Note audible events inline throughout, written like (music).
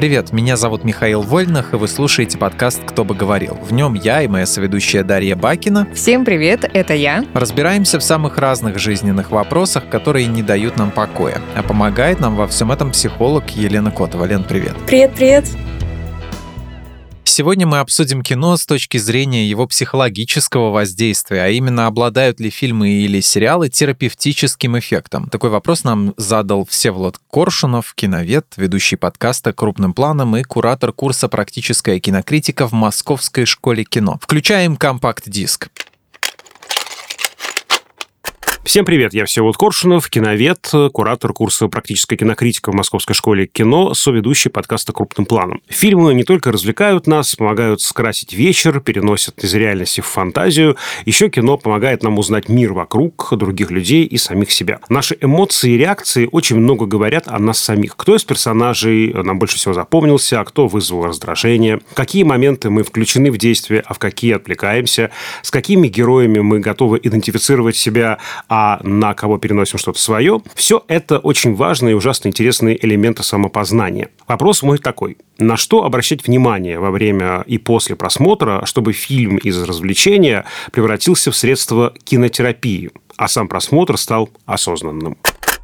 Привет, меня зовут Михаил Вольнах, и вы слушаете подкаст «Кто бы говорил». В нем я и моя соведущая Дарья Бакина Всем привет, это я. разбираемся в самых разных жизненных вопросах, которые не дают нам покоя. А помогает нам во всем этом психолог Елена Котова. Лен, привет. Привет, привет. Сегодня мы обсудим кино с точки зрения его психологического воздействия, а именно обладают ли фильмы или сериалы терапевтическим эффектом. Такой вопрос нам задал Всеволод Коршунов, киновед, ведущий подкаста «Крупным планом» и куратор курса «Практическая кинокритика» в Московской школе кино. Включаем компакт-диск. Всем привет, я Всеволод Коршунов, киновед, куратор курса «Практическая кинокритика» в Московской школе кино, соведущий подкаста «Крупным планом». Фильмы не только развлекают нас, помогают скрасить вечер, переносят из реальности в фантазию. Еще кино помогает нам узнать мир вокруг, других людей и самих себя. Наши эмоции и реакции очень много говорят о нас самих. Кто из персонажей нам больше всего запомнился, а кто вызвал раздражение, какие моменты мы включены в действие, а в какие отвлекаемся, с какими героями мы готовы идентифицировать себя, а на кого переносим что-то свое. Все это очень важные и ужасно интересные элементы самопознания. Вопрос мой такой. На что обращать внимание во время и после просмотра, чтобы фильм из развлечения превратился в средство кинотерапии, а сам просмотр стал осознанным?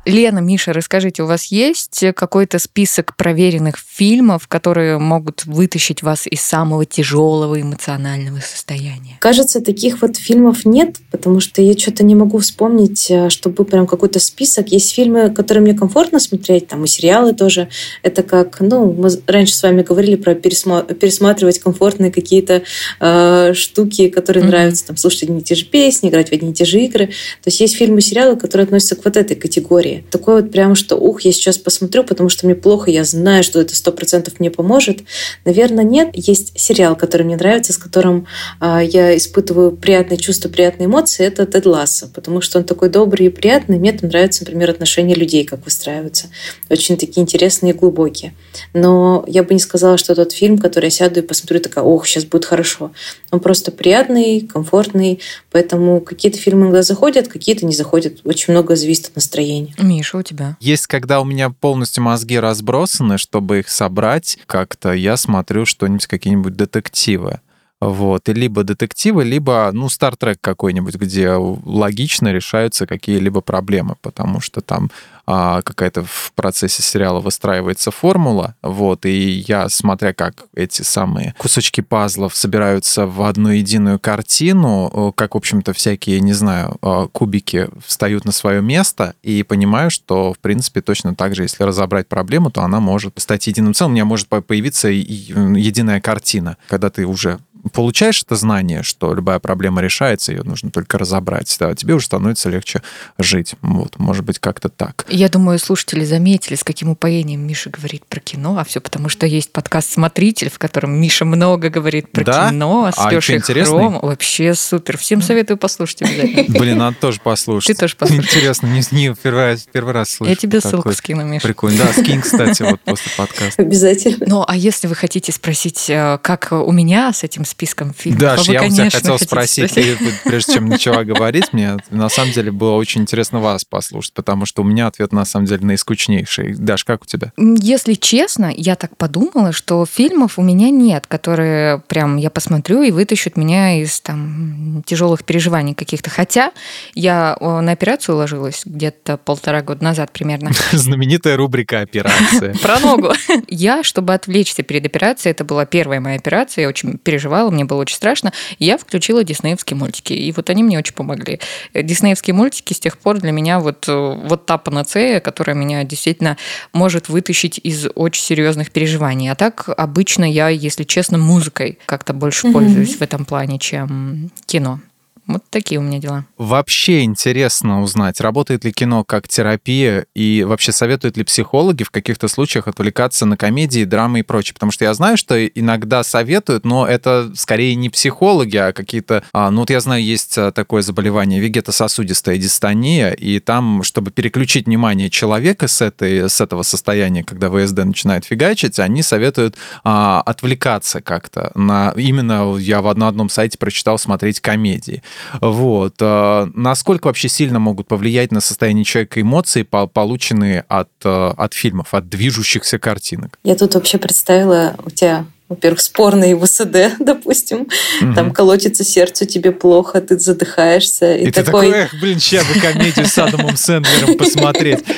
Лена, Миша, расскажите, у вас есть какой-то список проверенных фильмов, которые могут вытащить вас из самого тяжелого эмоционального состояния? Кажется, таких вот фильмов нет, потому что я что-то не могу вспомнить, э, чтобы прям какой-то список. Есть фильмы, которые мне комфортно смотреть, там и сериалы тоже. Это как, ну, мы раньше с вами говорили про пересма- пересматривать комфортные какие-то э, штуки, которые mm-hmm. нравятся, там, слушать одни и те же песни, играть в одни и те же игры. То есть есть фильмы и сериалы, которые относятся к вот этой категории. Такое вот прям, что ух, я сейчас посмотрю, потому что мне плохо, я знаю, что это сто процентов мне поможет. Наверное, нет. Есть сериал, который мне нравится, с которым э, я испытываю приятные чувства, приятные эмоции. Это Тед Ласса, потому что он такой добрый и приятный. Мне там нравятся, например, отношения людей, как выстраиваются. Очень такие интересные и глубокие. Но я бы не сказала, что тот фильм, который я сяду и посмотрю, такая, ох, сейчас будет хорошо. Он просто приятный, комфортный, поэтому какие-то фильмы иногда заходят, какие-то не заходят. Очень много зависит от настроения. Миша, у тебя? Есть, когда у меня полностью мозги разбросаны, чтобы их собрать как-то, я смотрю что-нибудь, какие-нибудь детективы. Вот. И либо детективы, либо, ну, Стартрек какой-нибудь, где логично решаются какие-либо проблемы, потому что там а, какая-то в процессе сериала выстраивается формула, вот, и я, смотря как эти самые кусочки пазлов собираются в одну единую картину, как, в общем-то, всякие, не знаю, а, кубики встают на свое место, и понимаю, что, в принципе, точно так же, если разобрать проблему, то она может стать единым целым, у меня может появиться единая картина, когда ты уже получаешь это знание, что любая проблема решается, ее нужно только разобрать, да, тебе уже становится легче жить. Вот, может быть, как-то так. Я думаю, слушатели заметили, с каким упоением Миша говорит про кино, а все потому, что есть подкаст «Смотритель», в котором Миша много говорит про да? кино с а Лешей Хром. Вообще супер. Всем советую послушать обязательно. Блин, надо тоже послушать. Ты тоже послушай. Интересно, не, не первый, первый раз слышу. Я тебе ссылку скину, Миша. Прикольно. Да, скинь, кстати, вот после подкаста. Обязательно. Ну, а если вы хотите спросить, э, как у меня с этим списком фильмов, да, вы, я у тебя хотел спросить, и, прежде чем ничего говорить, мне на самом деле было очень интересно вас послушать, потому что у меня ответ на самом деле наискучнейший. Даш, как у тебя? Если честно, я так подумала, что фильмов у меня нет, которые прям я посмотрю и вытащат меня из там тяжелых переживаний каких-то. Хотя я на операцию ложилась где-то полтора года назад примерно. (laughs) Знаменитая рубрика «Операция». (laughs) Про ногу. (laughs) Я, чтобы отвлечься перед операцией, это была первая моя операция, я очень переживала, мне было очень страшно, я включила диснеевские мультики, и вот они мне очень помогли. Диснеевские мультики с тех пор для меня вот, вот та панацея, которая меня действительно может вытащить из очень серьезных переживаний. А так обычно я, если честно, музыкой как-то больше mm-hmm. пользуюсь в этом плане, чем кино. Вот такие у меня дела. Вообще интересно узнать, работает ли кино как терапия и вообще советуют ли психологи в каких-то случаях отвлекаться на комедии, драмы и прочее. Потому что я знаю, что иногда советуют, но это скорее не психологи, а какие-то... А, ну вот я знаю, есть а, такое заболевание вегетососудистая дистония, и там, чтобы переключить внимание человека с, этой, с этого состояния, когда ВСД начинает фигачить, они советуют а, отвлекаться как-то на... Именно я в одном сайте прочитал смотреть комедии. Вот. А насколько вообще сильно могут повлиять на состояние человека эмоции, полученные от, э, от фильмов, от движущихся картинок? Я тут вообще представила у тебя во-первых, спорный ВСД, (laughs) допустим, угу. там колотится сердце, тебе плохо, ты задыхаешься. И, и такой... ты такой, эх, блин, сейчас бы комедию с Адамом Сэндлером посмотреть. (laughs)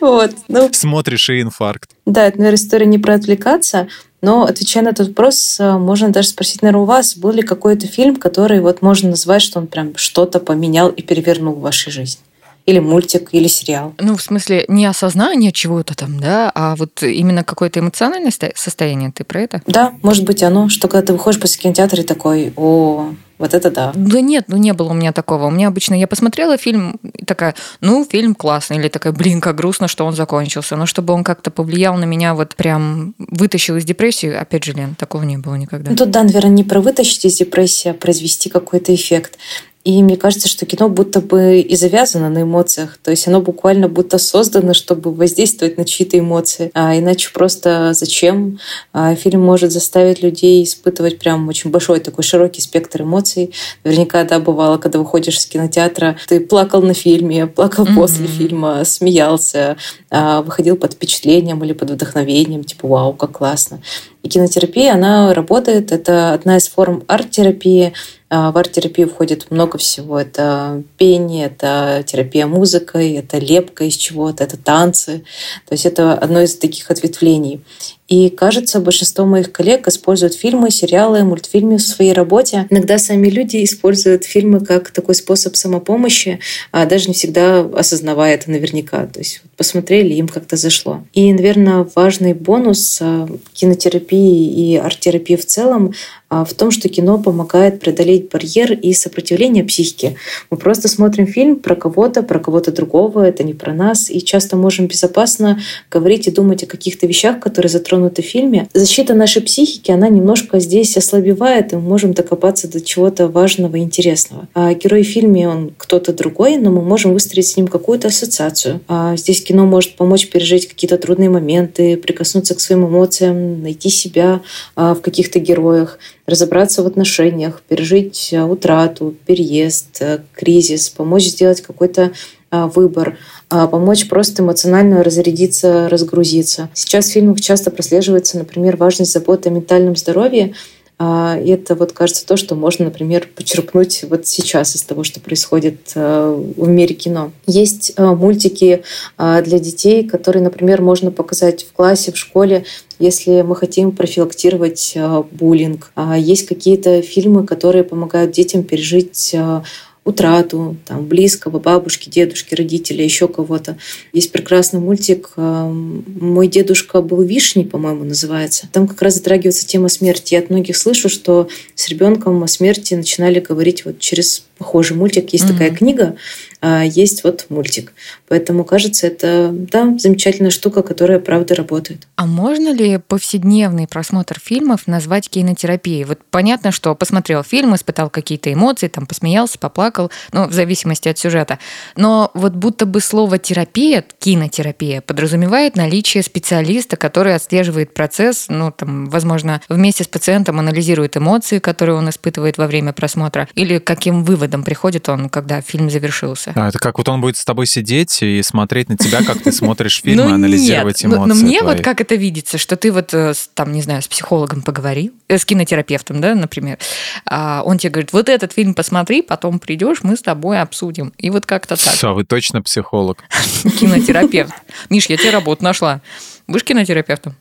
Вот. Ну, Смотришь и инфаркт. Да, это, наверное, история не про отвлекаться, но, отвечая на этот вопрос, э, можно даже спросить, наверное, у вас был ли какой-то фильм, который вот можно назвать, что он прям что-то поменял и перевернул в вашей жизни? Или мультик, или сериал. Ну, в смысле, не осознание чего-то там, да, а вот именно какое-то эмоциональное состояние. Ты про это? Да, может быть оно, что когда ты выходишь после кинотеатра и такой, о, вот это да. Да нет, ну не было у меня такого. У меня обычно я посмотрела фильм и такая, ну, фильм классный. Или такая, блин, как грустно, что он закончился. Но чтобы он как-то повлиял на меня, вот прям вытащил из депрессии, опять же, Лен, такого не было никогда. Ну, тут, да, наверное, не про вытащить из депрессии, а произвести какой-то эффект. И мне кажется, что кино будто бы и завязано на эмоциях. То есть оно буквально будто создано, чтобы воздействовать на чьи-то эмоции. А иначе просто зачем? А фильм может заставить людей испытывать прям очень большой такой широкий спектр эмоций. Наверняка, да, бывало, когда выходишь из кинотеатра, ты плакал на фильме, плакал mm-hmm. после фильма, смеялся, а, выходил под впечатлением или под вдохновением, типа, вау, как классно. И кинотерапия, она работает. Это одна из форм арт-терапии. А, в арт-терапию входит много всего. Это пение, это терапия музыкой, это лепка из чего-то, это танцы. То есть это одно из таких ответвлений. И, кажется, большинство моих коллег используют фильмы, сериалы, мультфильмы в своей работе. Иногда сами люди используют фильмы как такой способ самопомощи, а даже не всегда осознавая это наверняка. То есть посмотрели, им как-то зашло. И, наверное, важный бонус а, кинотерапии и арт-терапии в целом в том, что кино помогает преодолеть барьер и сопротивление психики. Мы просто смотрим фильм про кого-то, про кого-то другого, это не про нас, и часто можем безопасно говорить и думать о каких-то вещах, которые затронуты в фильме. Защита нашей психики, она немножко здесь ослабевает, и мы можем докопаться до чего-то важного и интересного. А герой в фильме, он кто-то другой, но мы можем выстроить с ним какую-то ассоциацию. А здесь кино может помочь пережить какие-то трудные моменты, прикоснуться к своим эмоциям, найти себя а, в каких-то героях разобраться в отношениях, пережить э, утрату, переезд, э, кризис, помочь сделать какой-то а, выбор, помочь просто эмоционально разрядиться, разгрузиться. Сейчас в фильмах часто прослеживается, например, важность заботы о ментальном здоровье, и это вот кажется то, что можно, например, почерпнуть вот сейчас из того, что происходит э, в мире кино. Есть мультики для детей, которые, например, можно показать в классе, в школе, если мы хотим профилактировать э, буллинг. А есть какие-то фильмы, которые помогают детям пережить э, утрату там, близкого, бабушки, дедушки, родителей, еще кого-то. Есть прекрасный мультик э, «Мой дедушка был вишней», по-моему, называется. Там как раз затрагивается тема смерти. Я от многих слышу, что с ребенком о смерти начинали говорить вот через похожий мультик. Есть mm-hmm. такая книга, а есть вот мультик. Поэтому, кажется, это да, замечательная штука, которая, правда, работает. А можно ли повседневный просмотр фильмов назвать кинотерапией? Вот понятно, что посмотрел фильм, испытал какие-то эмоции, там посмеялся, поплакал, ну, в зависимости от сюжета. Но вот будто бы слово терапия, кинотерапия, подразумевает наличие специалиста, который отслеживает процесс, ну, там, возможно, вместе с пациентом анализирует эмоции, которые он испытывает во время просмотра, или каким выводом выводом приходит он, когда фильм завершился. А, это как вот он будет с тобой сидеть и смотреть на тебя, как ты (laughs) смотришь фильм, и ну анализировать эмоции Но мне вот как это видится, что ты вот э, там, не знаю, с психологом поговорил, э, с кинотерапевтом, да, например, а он тебе говорит, вот этот фильм посмотри, потом придешь, мы с тобой обсудим. И вот как-то так. Все, вы точно психолог. (laughs) Кинотерапевт. Миш, я тебе работу нашла. Будешь кинотерапевтом?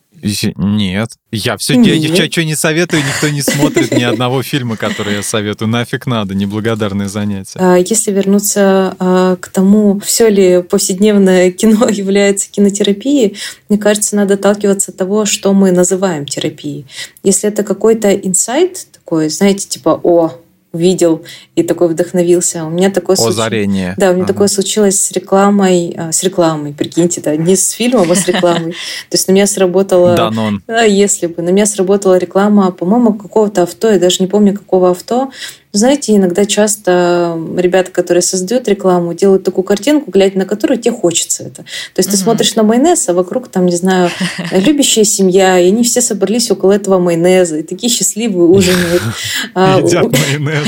Нет. Я все, я, я что не советую, никто не смотрит ни одного фильма, который я советую. Нафиг надо, неблагодарные занятия. А если вернуться а, к тому, все ли повседневное кино (laughs) является кинотерапией, мне кажется, надо отталкиваться от того, что мы называем терапией. Если это какой-то инсайт такой, знаете, типа, о, увидел и такой вдохновился. У меня такое Озарение. Случ... Да, у меня ага. такое случилось с рекламой, а, с рекламой, прикиньте, да, не с фильмом, а с рекламой. (laughs) То есть на меня сработала... Данон. Да, если бы. На меня сработала реклама, по-моему, какого-то авто, я даже не помню, какого авто, Знаете, иногда часто ребята, которые создают рекламу, делают такую картинку, глядя на которую тебе хочется это. То есть mm-hmm. ты смотришь на майонез, а вокруг там, не знаю, (laughs) любящая семья, и они все собрались около этого майонеза, и такие счастливые ужинают. (laughs) А, Едят майонез.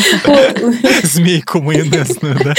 (laughs) Змейку майонезную, да?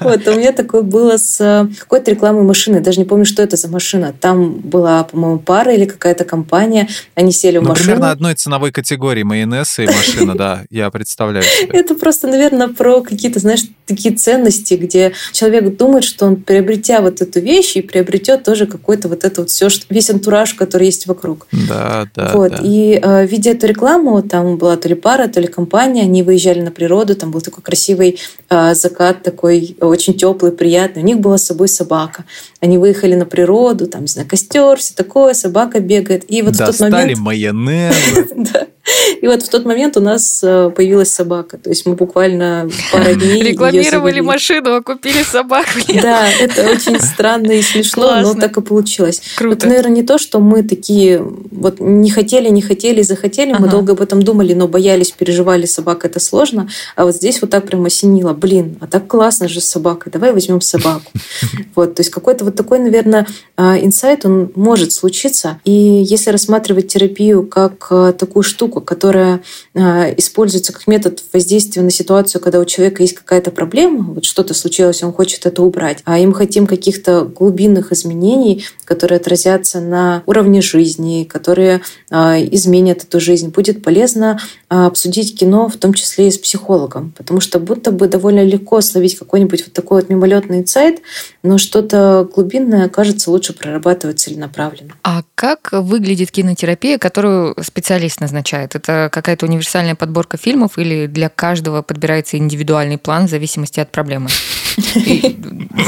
Вот, у меня такое было с какой-то рекламой машины, даже не помню, что это за машина. Там была, по-моему, пара или какая-то компания, они сели в ну, машину. примерно одной ценовой категории майонез и машина, да, я представляю себе. Это просто, наверное, про какие-то, знаешь, такие ценности, где человек думает, что он, приобретя вот эту вещь, и приобретет тоже какой-то вот это вот все, весь антураж, который есть вокруг. Да, да. Вот. Да. И э, видя эту рекламу, там была то ли пара, то ли компания, они выезжали на природу, там был такой красивый э, закат, такой очень теплый, приятный. У них была с собой собака. Они выехали на природу, там, не знаю, костер, все такое, собака бегает. И вот Достали в тот момент... майонез. (laughs) (laughs) И вот в тот момент у нас э, появилась собака. То есть мы буквально пару (laughs) дней Рекламировали машину, а купили собаку. (laughs) Да, это очень странно и смешно, Классно. но так и получилось. Круто. Это, наверное, не то, что мы такие вот не хотели, не хотели, захотели. Ага. Мы долго об этом думали, но боялись, переживали, собака это сложно. А вот здесь вот так прям осенило. Блин, а так классно же с собакой. Давай возьмем собаку. Вот, то есть какой-то вот такой, наверное, а, инсайт, он может случиться. И если рассматривать терапию как а, такую штуку, которая а, используется как метод воздействия на ситуацию, когда у человека есть какая-то проблема, вот что-то случилось, он хочет это убрать, а им хотим каких-то глубинных изменений, которые отразятся на уровне жизни, которые изменят эту жизнь, будет полезно обсудить кино, в том числе и с психологом, потому что будто бы довольно легко словить какой-нибудь вот такой вот мимолетный инсайт, но что-то глубинное, кажется, лучше прорабатывать целенаправленно. А как выглядит кинотерапия, которую специалист назначает? Это какая-то универсальная подборка фильмов или для каждого подбирается индивидуальный план в зависимости от проблемы? И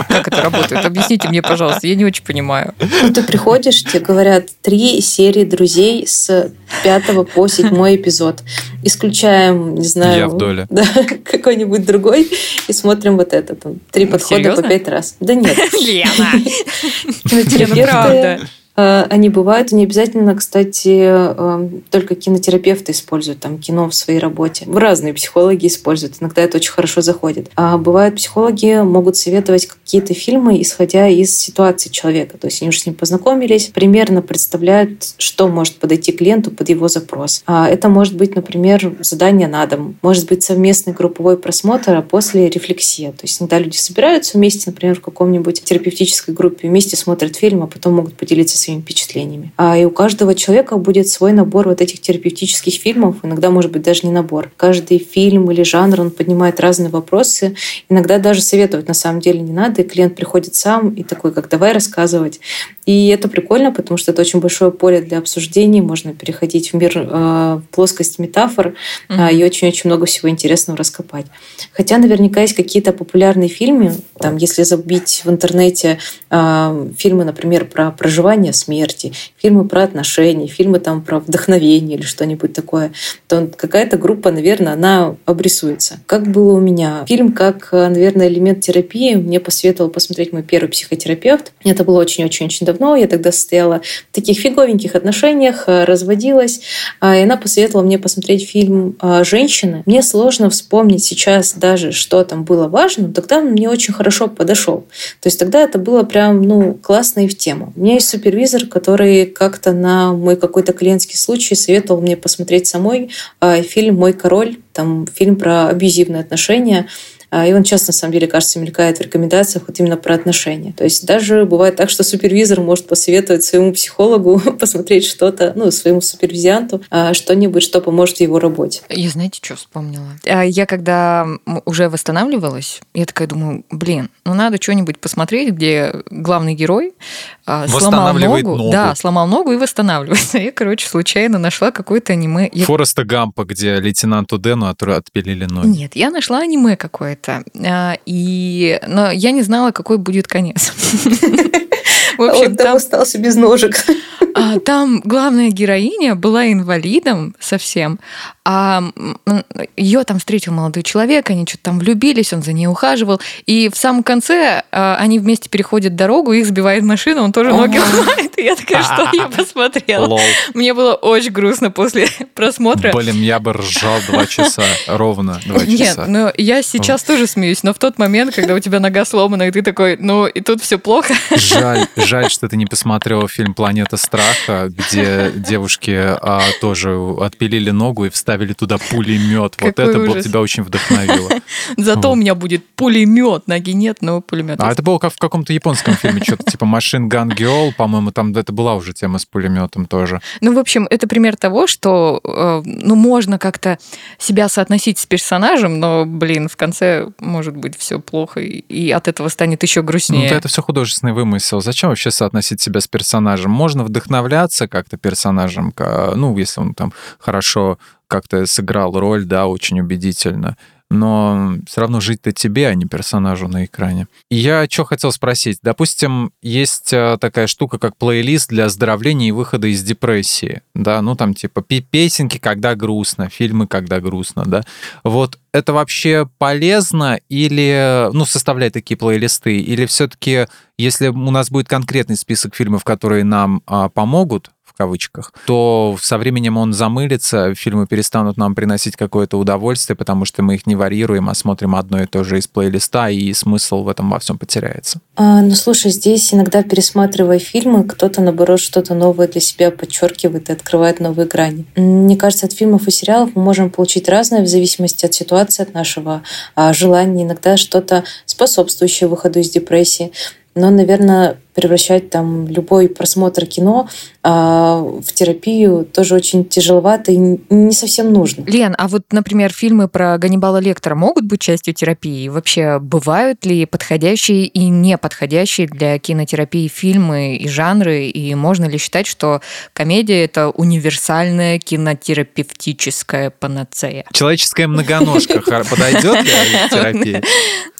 как это работает? Объясните мне, пожалуйста, я не очень понимаю. Ну, ты приходишь, тебе говорят три серии друзей с пятого по седьмой эпизод. Исключаем, не знаю, я в доле. Да, какой-нибудь другой и смотрим вот это. Там, три подхода Серьезно? по пять раз. Да нет. Лена! Кинотерапевты Э, они бывают. Не обязательно, кстати, э, только кинотерапевты используют там кино в своей работе. Разные психологи используют. Иногда это очень хорошо заходит. А бывают психологи могут советовать какие-то фильмы, исходя из ситуации человека. То есть они уже с ним познакомились, примерно представляют, что может подойти клиенту под его запрос. А это может быть, например, задание на дом, может быть совместный групповой просмотр, а после рефлексия. То есть иногда люди собираются вместе, например, в каком-нибудь терапевтической группе, вместе смотрят фильм, а потом могут поделиться своими впечатлениями. А и у каждого человека будет свой набор вот этих терапевтических фильмов, иногда, может быть, даже не набор. Каждый фильм или жанр, он поднимает разные вопросы. Иногда даже советовать на самом деле не надо, и клиент приходит сам и такой, как давай рассказывать. И это прикольно, потому что это очень большое поле для обсуждений, можно переходить в мир э, плоскость метафор mm-hmm. э, и очень-очень много всего интересного раскопать. Хотя наверняка есть какие-то популярные фильмы, там, если забить в интернете э, фильмы, например, про проживание смерти, фильмы про отношения, фильмы там про вдохновение или что-нибудь такое, то какая-то группа, наверное, она обрисуется. Как было у меня? Фильм как, наверное, элемент терапии мне посоветовал посмотреть мой первый психотерапевт. Это было очень-очень-очень давно. Я тогда состояла в таких фиговеньких отношениях, э, разводилась. А, и она посоветовала мне посмотреть фильм а, «Женщины». Мне сложно вспомнить сейчас даже, что там было важно, но тогда он мне очень хорошо подошел. То есть тогда это было прям ну, классно и в тему. У меня есть супервизор, который как-то на мой какой-то клиентский случай советовал мне посмотреть самой а, фильм «Мой король», там фильм про абьюзивные отношения. А, и он часто, на самом деле, кажется, мелькает в рекомендациях вот именно про отношения. То есть даже бывает так, что супервизор может посоветовать своему психологу (laughs) посмотреть что-то, ну, своему супервизианту, а, что-нибудь, что поможет в его работе. Я знаете, что вспомнила? А, я когда уже восстанавливалась, я такая думаю, блин, ну надо что-нибудь посмотреть, где главный герой сломал ногу, ногу. Да, сломал ногу и восстанавливается. (laughs) Я, короче, случайно нашла какое-то аниме. Фореста Гампа, где лейтенанту Дэну отпилили ноги. Нет, я нашла аниме какое-то. И... Но я не знала, какой будет конец. (laughs) В общем, вот там остался без ножек. А, там главная героиня была инвалидом совсем, а ее там встретил молодой человек, они что-то там влюбились, он за ней ухаживал, и в самом конце а, они вместе переходят дорогу, их сбивает машина, он тоже ноги ломает, и я такая, что я (laughs) посмотрела. Мне было очень грустно после (laughs) просмотра. Блин, я бы ржал два часа, ровно два часа. Нет, ну я сейчас тоже смеюсь, но в тот момент, когда у тебя нога сломана, и ты такой, ну и тут все плохо. Жаль, жаль, что ты не посмотрела фильм «Планета страха», где девушки а, тоже отпилили ногу и вставили туда пулемет. Вот это было тебя очень вдохновило. Зато у меня будет пулемет, ноги нет, но пулемет. А это было как в каком-то японском фильме, что-то типа Machine Gun Girl, по-моему, там это была уже тема с пулеметом тоже. Ну, в общем, это пример того, что э, ну, можно как-то себя соотносить с персонажем, но, блин, в конце может быть все плохо, и от этого станет еще грустнее. Ну, это все художественный вымысел. Зачем вообще соотносить себя с персонажем? Можно вдохновляться как-то персонажем, ну, если он там хорошо как-то сыграл роль, да, очень убедительно но все равно жить-то тебе, а не персонажу на экране. Я что хотел спросить. Допустим, есть э, такая штука, как плейлист для оздоровления и выхода из депрессии, да, ну там типа песенки, когда грустно, фильмы, когда грустно, да. Вот это вообще полезно или, ну, составлять такие плейлисты, или все-таки, если у нас будет конкретный список фильмов, которые нам а, помогут, кавычках, то со временем он замылится, фильмы перестанут нам приносить какое-то удовольствие, потому что мы их не варьируем, а смотрим одно и то же из плейлиста, и смысл в этом во всем потеряется. А, ну, слушай, здесь иногда пересматривая фильмы, кто-то, наоборот, что-то новое для себя подчеркивает и открывает новые грани. Мне кажется, от фильмов и сериалов мы можем получить разное в зависимости от ситуации, от нашего а, желания. Иногда что-то способствующее выходу из депрессии но, наверное, превращать там любой просмотр кино а, в терапию тоже очень тяжеловато и не совсем нужно. Лен, а вот, например, фильмы про Ганнибала Лектора могут быть частью терапии? Вообще, бывают ли подходящие и неподходящие для кинотерапии фильмы и жанры? И можно ли считать, что комедия — это универсальная кинотерапевтическая панацея? Человеческая многоножка подойдет для (laughs) терапии?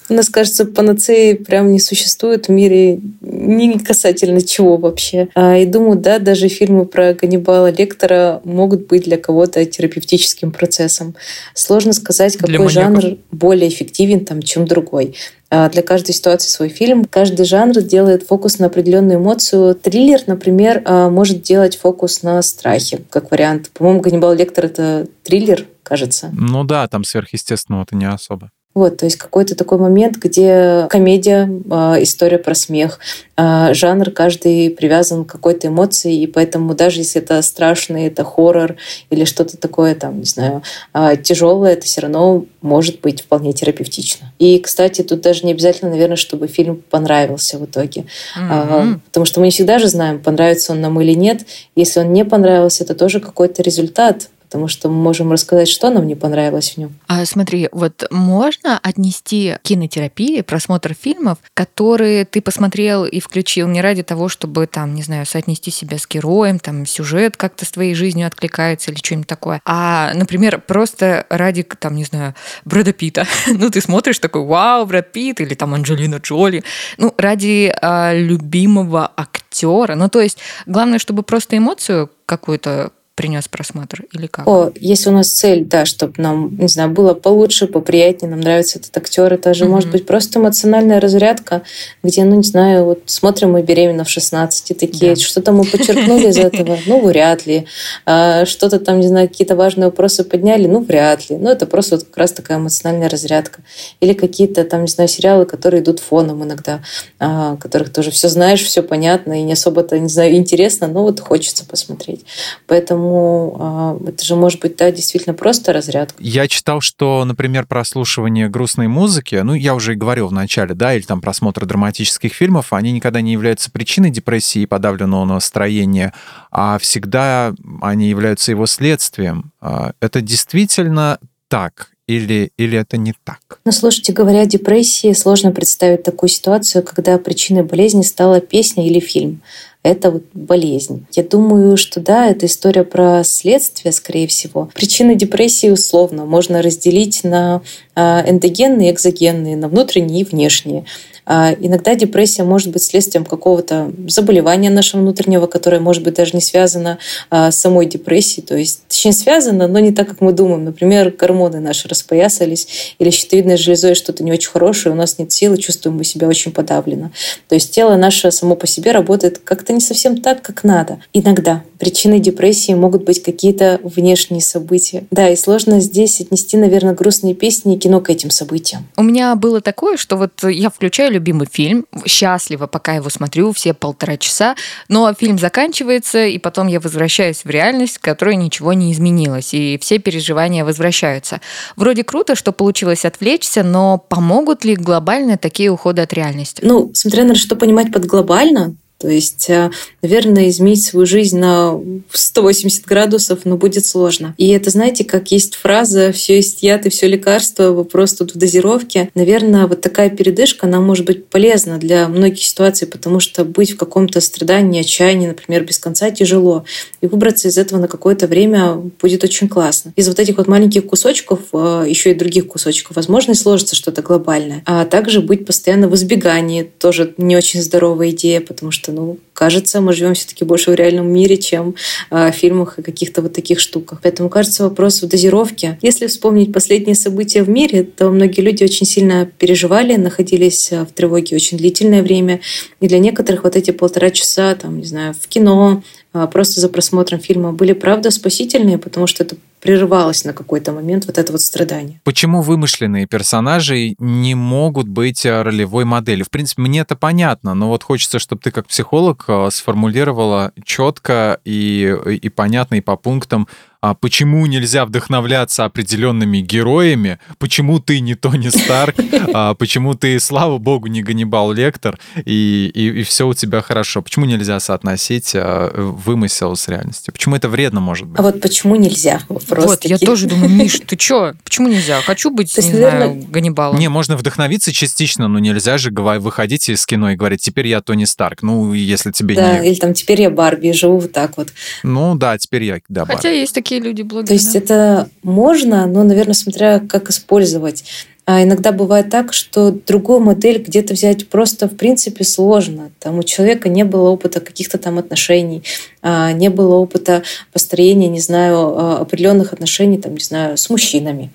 У нас, кажется, панацеи прям не существует в мире ни касательно чего вообще. А, и думаю, да, даже фильмы про Ганнибала Лектора могут быть для кого-то терапевтическим процессом. Сложно сказать, какой жанр более эффективен, там, чем другой а, для каждой ситуации свой фильм. Каждый жанр делает фокус на определенную эмоцию. Триллер, например, а, может делать фокус на страхе, как вариант. По-моему, Ганнибал Лектор — это триллер, кажется. Ну да, там сверхъестественного-то не особо. Вот, то есть какой-то такой момент, где комедия, э, история про смех, э, жанр каждый привязан к какой-то эмоции, и поэтому даже если это страшный, это хоррор или что-то такое, там, не знаю, э, тяжелое, это все равно может быть вполне терапевтично. И, кстати, тут даже не обязательно, наверное, чтобы фильм понравился в итоге, mm-hmm. потому что мы не всегда же знаем, понравится он нам или нет. Если он не понравился, это тоже какой-то результат, потому что мы можем рассказать, что нам не понравилось в нем. А смотри, вот можно отнести кинотерапии, просмотр фильмов, которые ты посмотрел и включил не ради того, чтобы там, не знаю, соотнести себя с героем, там сюжет как-то с твоей жизнью откликается или что-нибудь такое, а, например, просто ради, там, не знаю, Брэда Питта. (laughs) ну, ты смотришь такой, вау, Брэд Питт, или там Анджелина Джоли. Ну, ради а, любимого актера. Ну, то есть, главное, чтобы просто эмоцию какую-то принес просмотр или как? О, если у нас цель, да, чтобы нам, не знаю, было получше, поприятнее, нам нравится этот актер, это же mm-hmm. может быть просто эмоциональная разрядка, где, ну, не знаю, вот смотрим мы беременна в 16 и такие, да. что-то мы подчеркнули из этого, ну, вряд ли. А, что-то там, не знаю, какие-то важные вопросы подняли, ну, вряд ли. Ну, это просто вот как раз такая эмоциональная разрядка. Или какие-то там, не знаю, сериалы, которые идут фоном иногда, а, которых тоже все знаешь, все понятно и не особо-то, не знаю, интересно, но вот хочется посмотреть. Поэтому Поэтому э, это же может быть, да, действительно просто разрядка. Я читал, что, например, прослушивание грустной музыки, ну, я уже и говорил в начале, да, или там просмотр драматических фильмов, они никогда не являются причиной депрессии и подавленного настроения, а всегда они являются его следствием. А, это действительно так или, или это не так? Ну, слушайте, говоря о депрессии, сложно представить такую ситуацию, когда причиной болезни стала песня или фильм. Это вот болезнь. Я думаю, что да, это история про следствие, скорее всего. Причины депрессии условно можно разделить на а, эндогенные экзогенные, на внутренние и внешние. А, иногда депрессия может быть следствием какого-то заболевания нашего внутреннего, которое может быть даже не связано а, с самой депрессией, то есть точнее связано, но не так, как мы думаем. Например, гормоны наши распоясались или щитовидной железой что-то не очень хорошее, у нас нет силы, чувствуем мы себя очень подавленно. То есть тело наше само по себе работает как-то не совсем так, как надо. Иногда причиной депрессии могут быть какие-то внешние события. Да, и сложно здесь отнести, наверное, грустные песни и кино к этим событиям. У меня было такое, что вот я включаю любимый фильм, счастлива, пока его смотрю, все полтора часа, но фильм заканчивается, и потом я возвращаюсь в реальность, в которой ничего не изменилось, и все переживания возвращаются. Вроде круто, что получилось отвлечься, но помогут ли глобально такие уходы от реальности? Ну, смотря на что понимать под глобально, то есть, э, наверное, изменить свою жизнь на 180 градусов, но будет сложно. И это, знаете, как есть фраза «все есть яд и все лекарство, вопрос тут в дозировке». Наверное, вот такая передышка, она может быть полезна для многих ситуаций, потому что быть в каком-то страдании, отчаянии, например, без конца тяжело. И выбраться из этого на какое-то время будет очень классно. Из вот этих вот маленьких кусочков, э, еще и других кусочков, возможно, сложится что-то глобальное. А также быть постоянно в избегании тоже не очень здоровая идея, потому что что, ну, кажется, мы живем все-таки больше в реальном мире, чем в фильмах и каких-то вот таких штуках. Поэтому, кажется, вопрос в дозировке. Если вспомнить последние события в мире, то многие люди очень сильно переживали, находились э, в тревоге очень длительное время. И для некоторых вот эти полтора часа, там, не знаю, в кино, э, просто за просмотром фильма были, правда, спасительные, потому что это прерывалось на какой-то момент вот это вот страдание. Почему вымышленные персонажи не могут быть э, ролевой моделью? В принципе, мне это понятно, но вот хочется, чтобы ты как психолог э, сформулировала четко и, и понятно и по пунктам, а почему нельзя вдохновляться определенными героями, почему ты не Тони Старк, (laughs) а почему ты, слава богу, не Ганнибал Лектор, и, и, и все у тебя хорошо. Почему нельзя соотносить а, вымысел с реальностью? Почему это вредно может быть? А вот почему нельзя? Вопрос вот, я тоже думаю, Миш, (laughs) ты что? Почему нельзя? Хочу быть, есть, не наверное... знаю, Ганнибалом. Не, можно вдохновиться частично, но нельзя же выходить из кино и говорить, теперь я Тони Старк. Ну, если тебе да, не... или там, теперь я Барби, живу вот так вот. Ну, да, теперь я, да, Хотя Барби. есть такие люди блогеры. То есть да? это можно, но, наверное, смотря как использовать. А иногда бывает так, что другую модель где-то взять просто в принципе сложно. Там у человека не было опыта каких-то там отношений, не было опыта построения, не знаю, а, определенных отношений, там, не знаю, с мужчинами.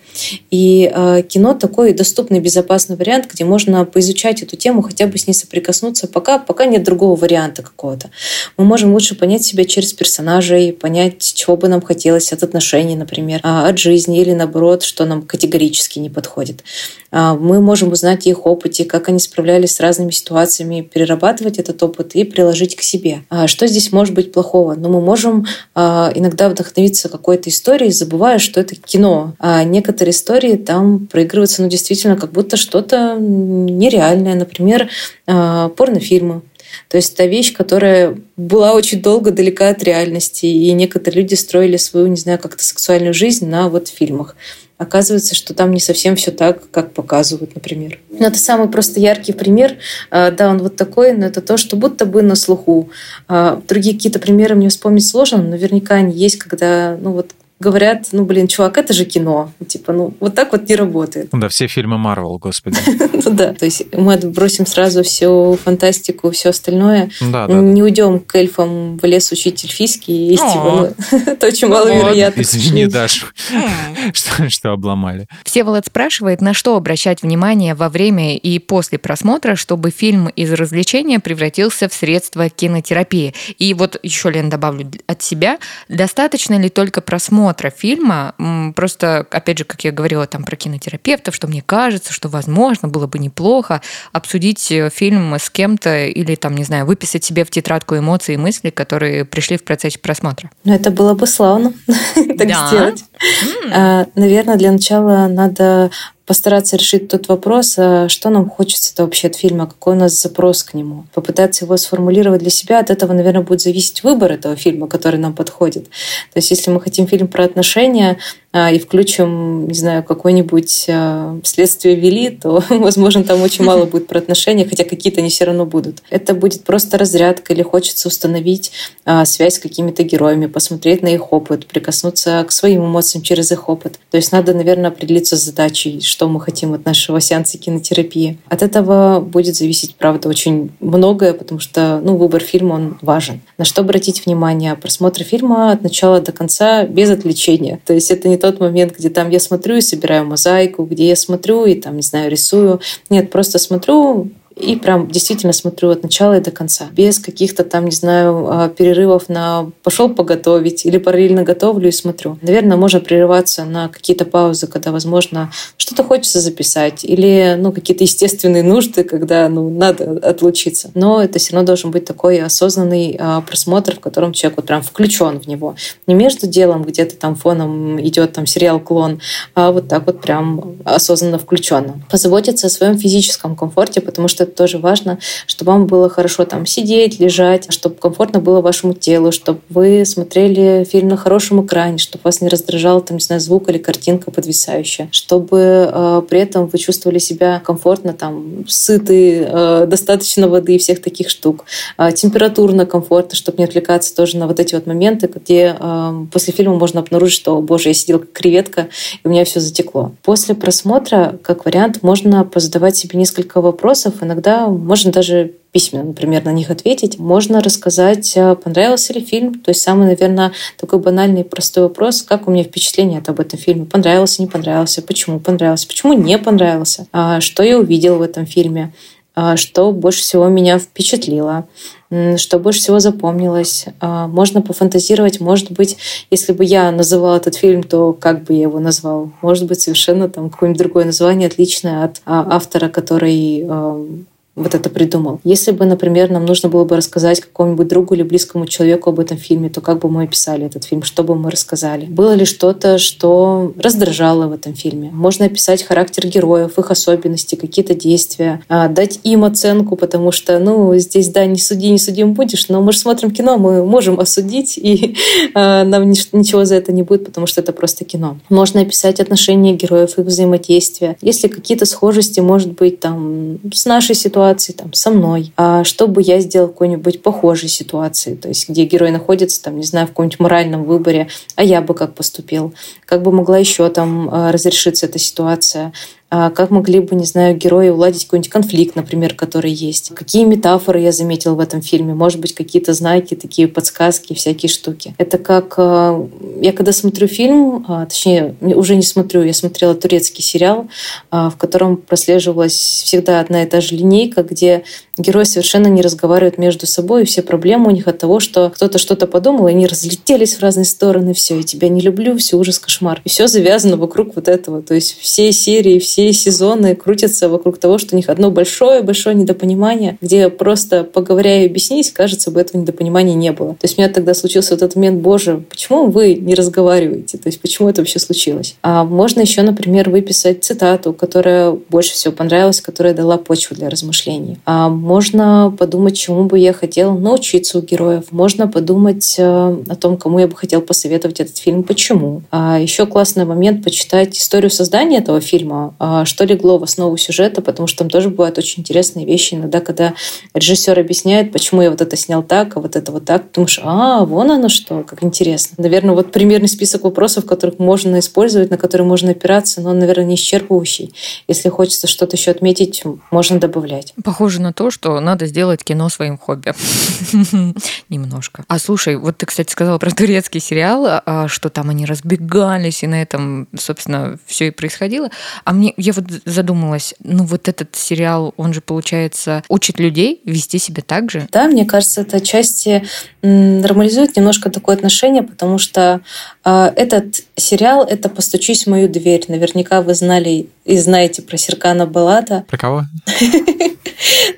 И а, кино такой доступный, безопасный вариант, где можно поизучать эту тему, хотя бы с ней соприкоснуться, пока, пока нет другого варианта какого-то. Мы можем лучше понять себя через персонажей, понять, чего бы нам хотелось от отношений, например, от жизни или наоборот, что нам категорически не подходит. А, мы можем узнать их опыте, как они справлялись с разными ситуациями, перерабатывать этот опыт и приложить к себе. А что здесь может быть плохого? Ну, мы можем а, иногда вдохновиться какой-то историей, забывая, что это кино. А некоторые истории там проигрываются, ну, действительно, как будто что-то нереальное. Например, порнофильмы. То есть это вещь, которая была очень долго далека от реальности, и некоторые люди строили свою, не знаю, как-то сексуальную жизнь на вот фильмах оказывается, что там не совсем все так, как показывают, например. Но это самый просто яркий пример. А, да, он вот такой, но это то, что будто бы на слуху. А, другие какие-то примеры мне вспомнить сложно, но наверняка они есть, когда ну вот говорят, ну, блин, чувак, это же кино. Типа, ну, вот так вот не работает. Да, все фильмы Марвел, господи. (laughs) Ну да, то есть мы отбросим сразу всю фантастику, все остальное. Да, да. Не уйдем к эльфам в лес учить эльфийский. Есть типа, (laughs) это очень маловероятно. Извини, Даша, (laughs) что обломали. Всеволод спрашивает, на что обращать внимание во время и после просмотра, чтобы фильм из развлечения превратился в средство кинотерапии. И вот еще, Лен, добавлю от себя, достаточно ли только просмотра просмотра фильма, просто, опять же, как я говорила там про кинотерапевтов, что мне кажется, что, возможно, было бы неплохо обсудить э, фильм с кем-то или, там, не знаю, выписать себе в тетрадку эмоции и мысли, которые пришли в процессе просмотра. Ну, это было бы славно (laughs) так сделать. А, Наверное, для начала надо постараться решить тот вопрос, а что нам хочется-то вообще от фильма, какой у нас запрос к нему. Попытаться его сформулировать для себя, от этого, наверное, будет зависеть выбор этого фильма, который нам подходит. То есть если мы хотим фильм про отношения, и включим, не знаю, какое-нибудь следствие вели, то, (laughs) возможно, там очень мало будет про отношения, хотя какие-то они все равно будут. Это будет просто разрядка или хочется установить связь с какими-то героями, посмотреть на их опыт, прикоснуться к своим эмоциям через их опыт. То есть надо, наверное, определиться с задачей, что мы хотим от нашего сеанса кинотерапии. От этого будет зависеть, правда, очень многое, потому что ну, выбор фильма, он важен. На что обратить внимание? Просмотр фильма от начала до конца без отвлечения. То есть это не тот момент, где там я смотрю и собираю мозаику, где я смотрю и там, не знаю, рисую. Нет, просто смотрю, и прям действительно смотрю от начала и до конца. Без каких-то там, не знаю, а, перерывов на пошел поготовить или параллельно готовлю и смотрю. Наверное, можно прерываться на какие-то паузы, когда, возможно, что-то хочется записать или ну, какие-то естественные нужды, когда ну, надо отлучиться. Но это все равно должен быть такой осознанный а, просмотр, в котором человек вот прям включен в него. Не между делом где-то там фоном идет там сериал «Клон», а вот так вот прям осознанно включенно. Позаботиться о своем физическом комфорте, потому что это тоже важно, чтобы вам было хорошо там сидеть, лежать, чтобы комфортно было вашему телу, чтобы вы смотрели фильм на хорошем экране, чтобы вас не раздражал там, не знаю, звук или картинка подвисающая, чтобы э, при этом вы чувствовали себя комфортно, там, сыты, э, достаточно воды и всех таких штук. Э, температурно комфортно, чтобы не отвлекаться тоже на вот эти вот моменты, где э, после фильма можно обнаружить, что, боже, я сидела как креветка, и у меня все затекло. После просмотра, как вариант, можно позадавать себе несколько вопросов, иногда иногда можно даже письменно, например, на них ответить. Можно рассказать, э, понравился ли фильм. То есть самый, наверное, такой банальный простой вопрос, как у меня впечатление об этом фильме. Понравился, не понравился, почему понравился, почему не понравился, а что я увидел в этом фильме, а что больше всего меня впечатлило, что больше всего запомнилось. А можно пофантазировать, может быть, если бы я называла этот фильм, то как бы я его назвал? Может быть, совершенно там какое-нибудь другое название, отличное от а, автора, который вот это придумал. Если бы, например, нам нужно было бы рассказать какому-нибудь другу или близкому человеку об этом фильме, то как бы мы описали этот фильм, что бы мы рассказали? Было ли что-то, что раздражало в этом фильме? Можно описать характер героев, их особенности, какие-то действия, а, дать им оценку, потому что, ну, здесь, да, не суди, не судим будешь, но мы же смотрим кино, мы можем осудить, и (laughs) а, нам ничего за это не будет, потому что это просто кино. Можно описать отношения героев, их взаимодействия. Если какие-то схожести, может быть, там, с нашей ситуацией, ситуации там, со мной, а что бы я сделал в какой-нибудь похожей ситуации, то есть где герой находится, там, не знаю, в каком-нибудь моральном выборе, а я бы как поступил, как бы могла еще там а, разрешиться эта ситуация, как могли бы, не знаю, герои уладить какой-нибудь конфликт, например, который есть. Какие метафоры я заметила в этом фильме. Может быть, какие-то знаки, такие подсказки, всякие штуки. Это как... А, я когда смотрю фильм, а, точнее, уже не смотрю, я смотрела турецкий сериал, в котором прослеживалась всегда одна и та же линейка, где герои совершенно не разговаривают между собой, и все проблемы у них от того, что кто-то что-то подумал, и они разлетелись в разные стороны, все, и тебя не люблю, все ужас, кошмар. И все завязано вокруг вот этого. То есть все серии, все сезоны крутятся вокруг того, что у них одно большое-большое недопонимание, где просто поговоря и объяснить, кажется, бы этого недопонимания не было. То есть у меня тогда случился вот этот момент, боже, почему вы не разговариваете? То есть почему это вообще случилось? А можно еще, например, выписать цитату, которая больше всего понравилась, которая дала почву для размышлений. А можно подумать, чему бы я хотел научиться у героев. Можно подумать э, о том, кому я бы хотел посоветовать этот фильм, почему. А еще классный момент почитать историю создания этого фильма, а что легло в основу сюжета, потому что там тоже бывают очень интересные вещи. Иногда, когда режиссер объясняет, почему я вот это снял так, а вот это вот так, думаешь, а, вон оно что, как интересно. Наверное, вот примерный список вопросов, которых можно использовать, на которые можно опираться, но он, наверное, не исчерпывающий. Если хочется что-то еще отметить, можно добавлять. Похоже на то, что надо сделать кино своим хобби. (laughs) Немножко. А слушай, вот ты, кстати, сказала про турецкий сериал, а, что там они разбегались, и на этом, собственно, все и происходило. А мне я вот задумалась, ну вот этот сериал, он же, получается, учит людей вести себя так же? Да, мне кажется, это отчасти нормализует немножко такое отношение, потому что э, этот сериал — это «Постучись в мою дверь». Наверняка вы знали и знаете про Серкана Балата. Про кого? (laughs)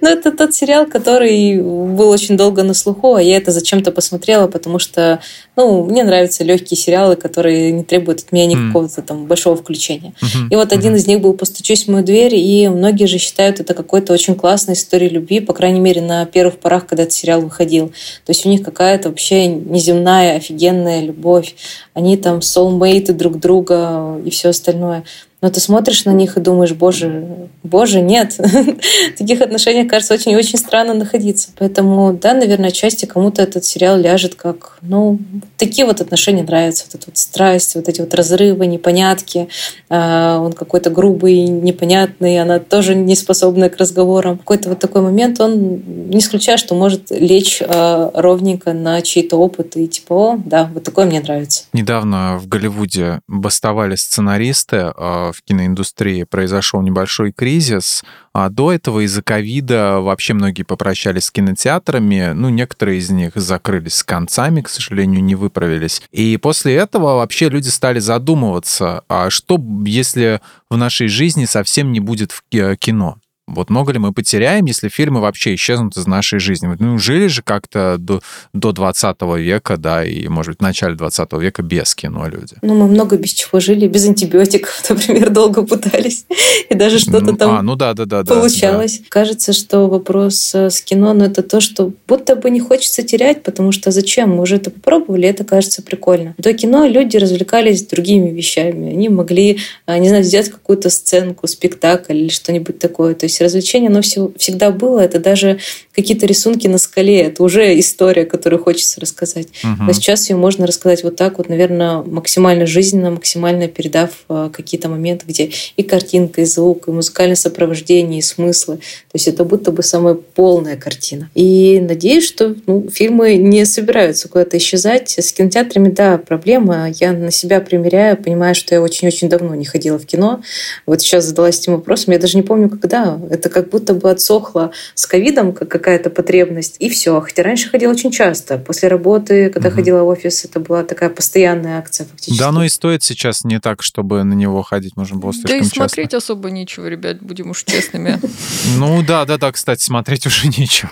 Ну, это тот сериал, который был очень долго на слуху, а я это зачем-то посмотрела, потому что, ну, мне нравятся легкие сериалы, которые не требуют от меня никакого-то там большого включения. И вот один из них был «Постучусь в мою дверь», и многие же считают это какой-то очень классной историей любви, по крайней мере, на первых порах, когда этот сериал выходил. То есть у них какая-то вообще неземная, офигенная любовь. Они там soulmate друг друга и все остальное. Но ты смотришь на них и думаешь, боже, боже, нет. В (laughs) таких отношениях, кажется, очень-очень странно находиться. Поэтому, да, наверное, отчасти кому-то этот сериал ляжет как, ну, такие вот отношения нравятся. Вот эта вот страсть, вот эти вот разрывы, непонятки. А, он какой-то грубый, непонятный, она тоже не способная к разговорам. Какой-то вот такой момент, он не исключает, что может лечь а, ровненько на чей-то опыт и типа, о, да, вот такое мне нравится. Недавно в Голливуде бастовали сценаристы а, в киноиндустрии произошел небольшой кризис. А до этого из-за ковида вообще многие попрощались с кинотеатрами. Ну, некоторые из них закрылись с концами, к сожалению, не выправились. И после этого вообще люди стали задумываться, а что, если в нашей жизни совсем не будет в кино? Вот много ли мы потеряем, если фильмы вообще исчезнут из нашей жизни? Ну, жили же как-то до, до 20 века, да, и, может быть, в начале 20 века без кино люди. Ну, мы много без чего жили, без антибиотиков, (laughs) например, долго пытались, (laughs) и даже что-то ну, там а, ну, да, да, да, получалось. Да. Кажется, что вопрос э, с кино, ну, это то, что будто бы не хочется терять, потому что зачем? Мы уже это попробовали, это кажется прикольно. До кино люди развлекались другими вещами. Они могли, э, не знаю, сделать какую-то сценку, спектакль или что-нибудь такое. То есть есть развлечение, оно все, всегда было. Это даже какие-то рисунки на скале. Это уже история, которую хочется рассказать. Угу. Но сейчас ее можно рассказать вот так вот, наверное, максимально жизненно, максимально передав э, какие-то моменты, где и картинка, и звук, и музыкальное сопровождение, и смыслы. То есть это будто бы самая полная картина. И надеюсь, что ну, фильмы не собираются куда-то исчезать. С кинотеатрами, да, проблема. Я на себя примеряю, понимаю, что я очень-очень давно не ходила в кино. Вот сейчас задалась этим вопросом. Я даже не помню, когда. Это как будто бы отсохло с ковидом, как какая-то потребность, и все. Хотя раньше ходила очень часто. После работы, когда угу. ходила в офис, это была такая постоянная акция фактически. Да, но и стоит сейчас не так, чтобы на него ходить можно было слишком Да и часто. смотреть особо нечего, ребят, будем уж честными. (laughs) Ну да, да, да, кстати, смотреть уже нечего.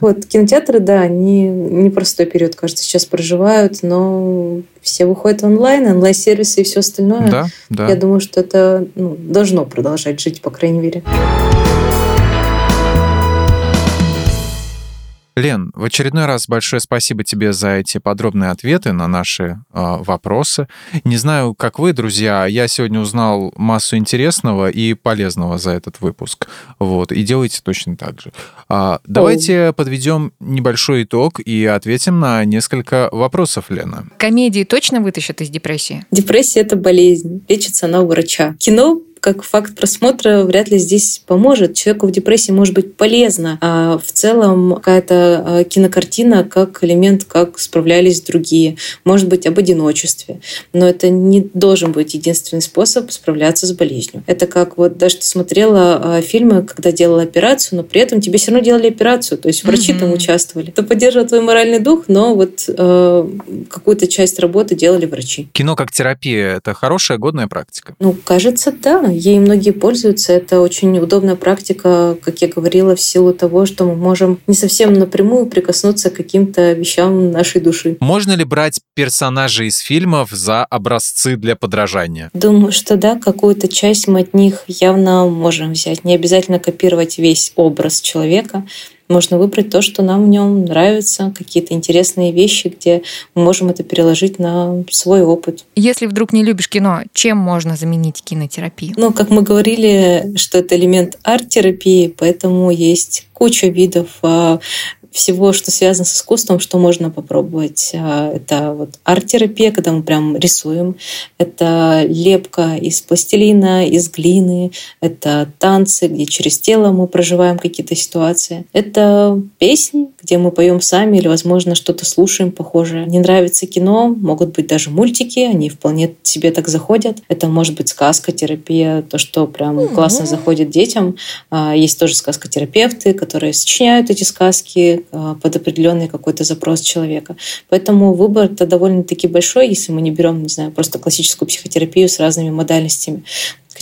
Вот, кинотеатры, да, они непростой период, кажется, сейчас проживают, но все выходят онлайн, онлайн-сервисы и все остальное. Да, да. Я думаю, что это ну, должно продолжать жить, по крайней мере. Лен, в очередной раз большое спасибо тебе за эти подробные ответы на наши э, вопросы. Не знаю, как вы, друзья, я сегодня узнал массу интересного и полезного за этот выпуск. Вот, и делайте точно так же. А, давайте подведем небольшой итог и ответим на несколько вопросов, Лена. Комедии точно вытащат из депрессии? Депрессия — это болезнь. Лечится она у врача. Кино как факт просмотра вряд ли здесь поможет. Человеку в депрессии может быть полезно. А в целом какая-то а, кинокартина как элемент, как справлялись другие. Может быть, об одиночестве. Но это не должен быть единственный способ справляться с болезнью. Это как вот даже ты смотрела а, фильмы, когда делала операцию, но при этом тебе все равно делали операцию. То есть врачи mm-hmm. там участвовали. Это поддерживает твой моральный дух, но вот э, какую-то часть работы делали врачи. Кино как терапия — это хорошая, годная практика? Ну, кажется, да. Ей многие пользуются. Это очень удобная практика, как я говорила, в силу того, что мы можем не совсем напрямую прикоснуться к каким-то вещам нашей души. Можно ли брать персонажей из фильмов за образцы для подражания? Думаю, что да, какую-то часть мы от них явно можем взять. Не обязательно копировать весь образ человека, можно выбрать то, что нам в нем нравится, какие-то интересные вещи, где мы можем это переложить на свой опыт. Если вдруг не любишь кино, чем можно заменить кинотерапию? Ну, как мы говорили, что это элемент арт-терапии, поэтому есть куча видов а, всего, что связано с искусством, что можно попробовать. А, это вот арт-терапия, когда мы прям рисуем. Это лепка из пластилина, из глины. Это танцы, где через тело мы проживаем какие-то ситуации. Это песни, где мы поем сами или, возможно, что-то слушаем похожее. Не нравится кино, могут быть даже мультики, они вполне себе так заходят. Это может быть сказка, терапия, то, что прям mm-hmm. классно заходит детям. А, есть тоже сказкотерапевты, которые сочиняют эти сказки, под определенный какой-то запрос человека. Поэтому выбор-то довольно-таки большой, если мы не берем, не знаю, просто классическую психотерапию с разными модальностями.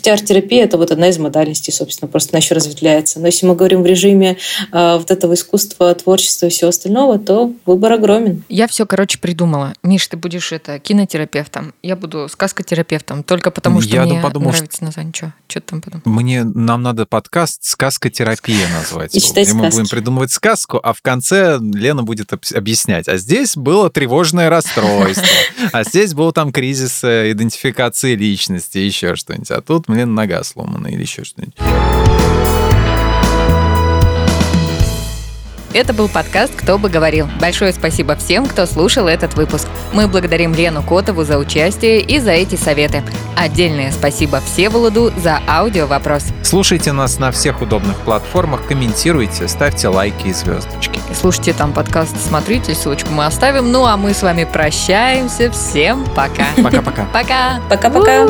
Хотя арт-терапия – это вот одна из модальностей, собственно, просто она еще разветвляется. Но если мы говорим в режиме э, вот этого искусства, творчества и всего остального, то выбор огромен. Я все, короче, придумала. Миш, ты будешь это кинотерапевтом, я буду сказкотерапевтом, только потому что Я мне подумал, нравится название. Что? Что ты там подумал? Мне, нам надо подкаст «Сказкотерапия» назвать. (laughs) И читать мы сказки. будем придумывать сказку, а в конце Лена будет об- объяснять. А здесь было тревожное расстройство, а здесь был там кризис э, идентификации личности, еще что-нибудь. А тут, блин, нога сломана или еще что-нибудь. Это был подкаст «Кто бы говорил». Большое спасибо всем, кто слушал этот выпуск. Мы благодарим Лену Котову за участие и за эти советы. Отдельное спасибо Всеволоду за аудио-вопрос. Слушайте нас на всех удобных платформах, комментируйте, ставьте лайки и звездочки. Слушайте там подкаст «Смотритель», ссылочку мы оставим. Ну а мы с вами прощаемся. Всем пока. Пока-пока. Пока. Пока-пока.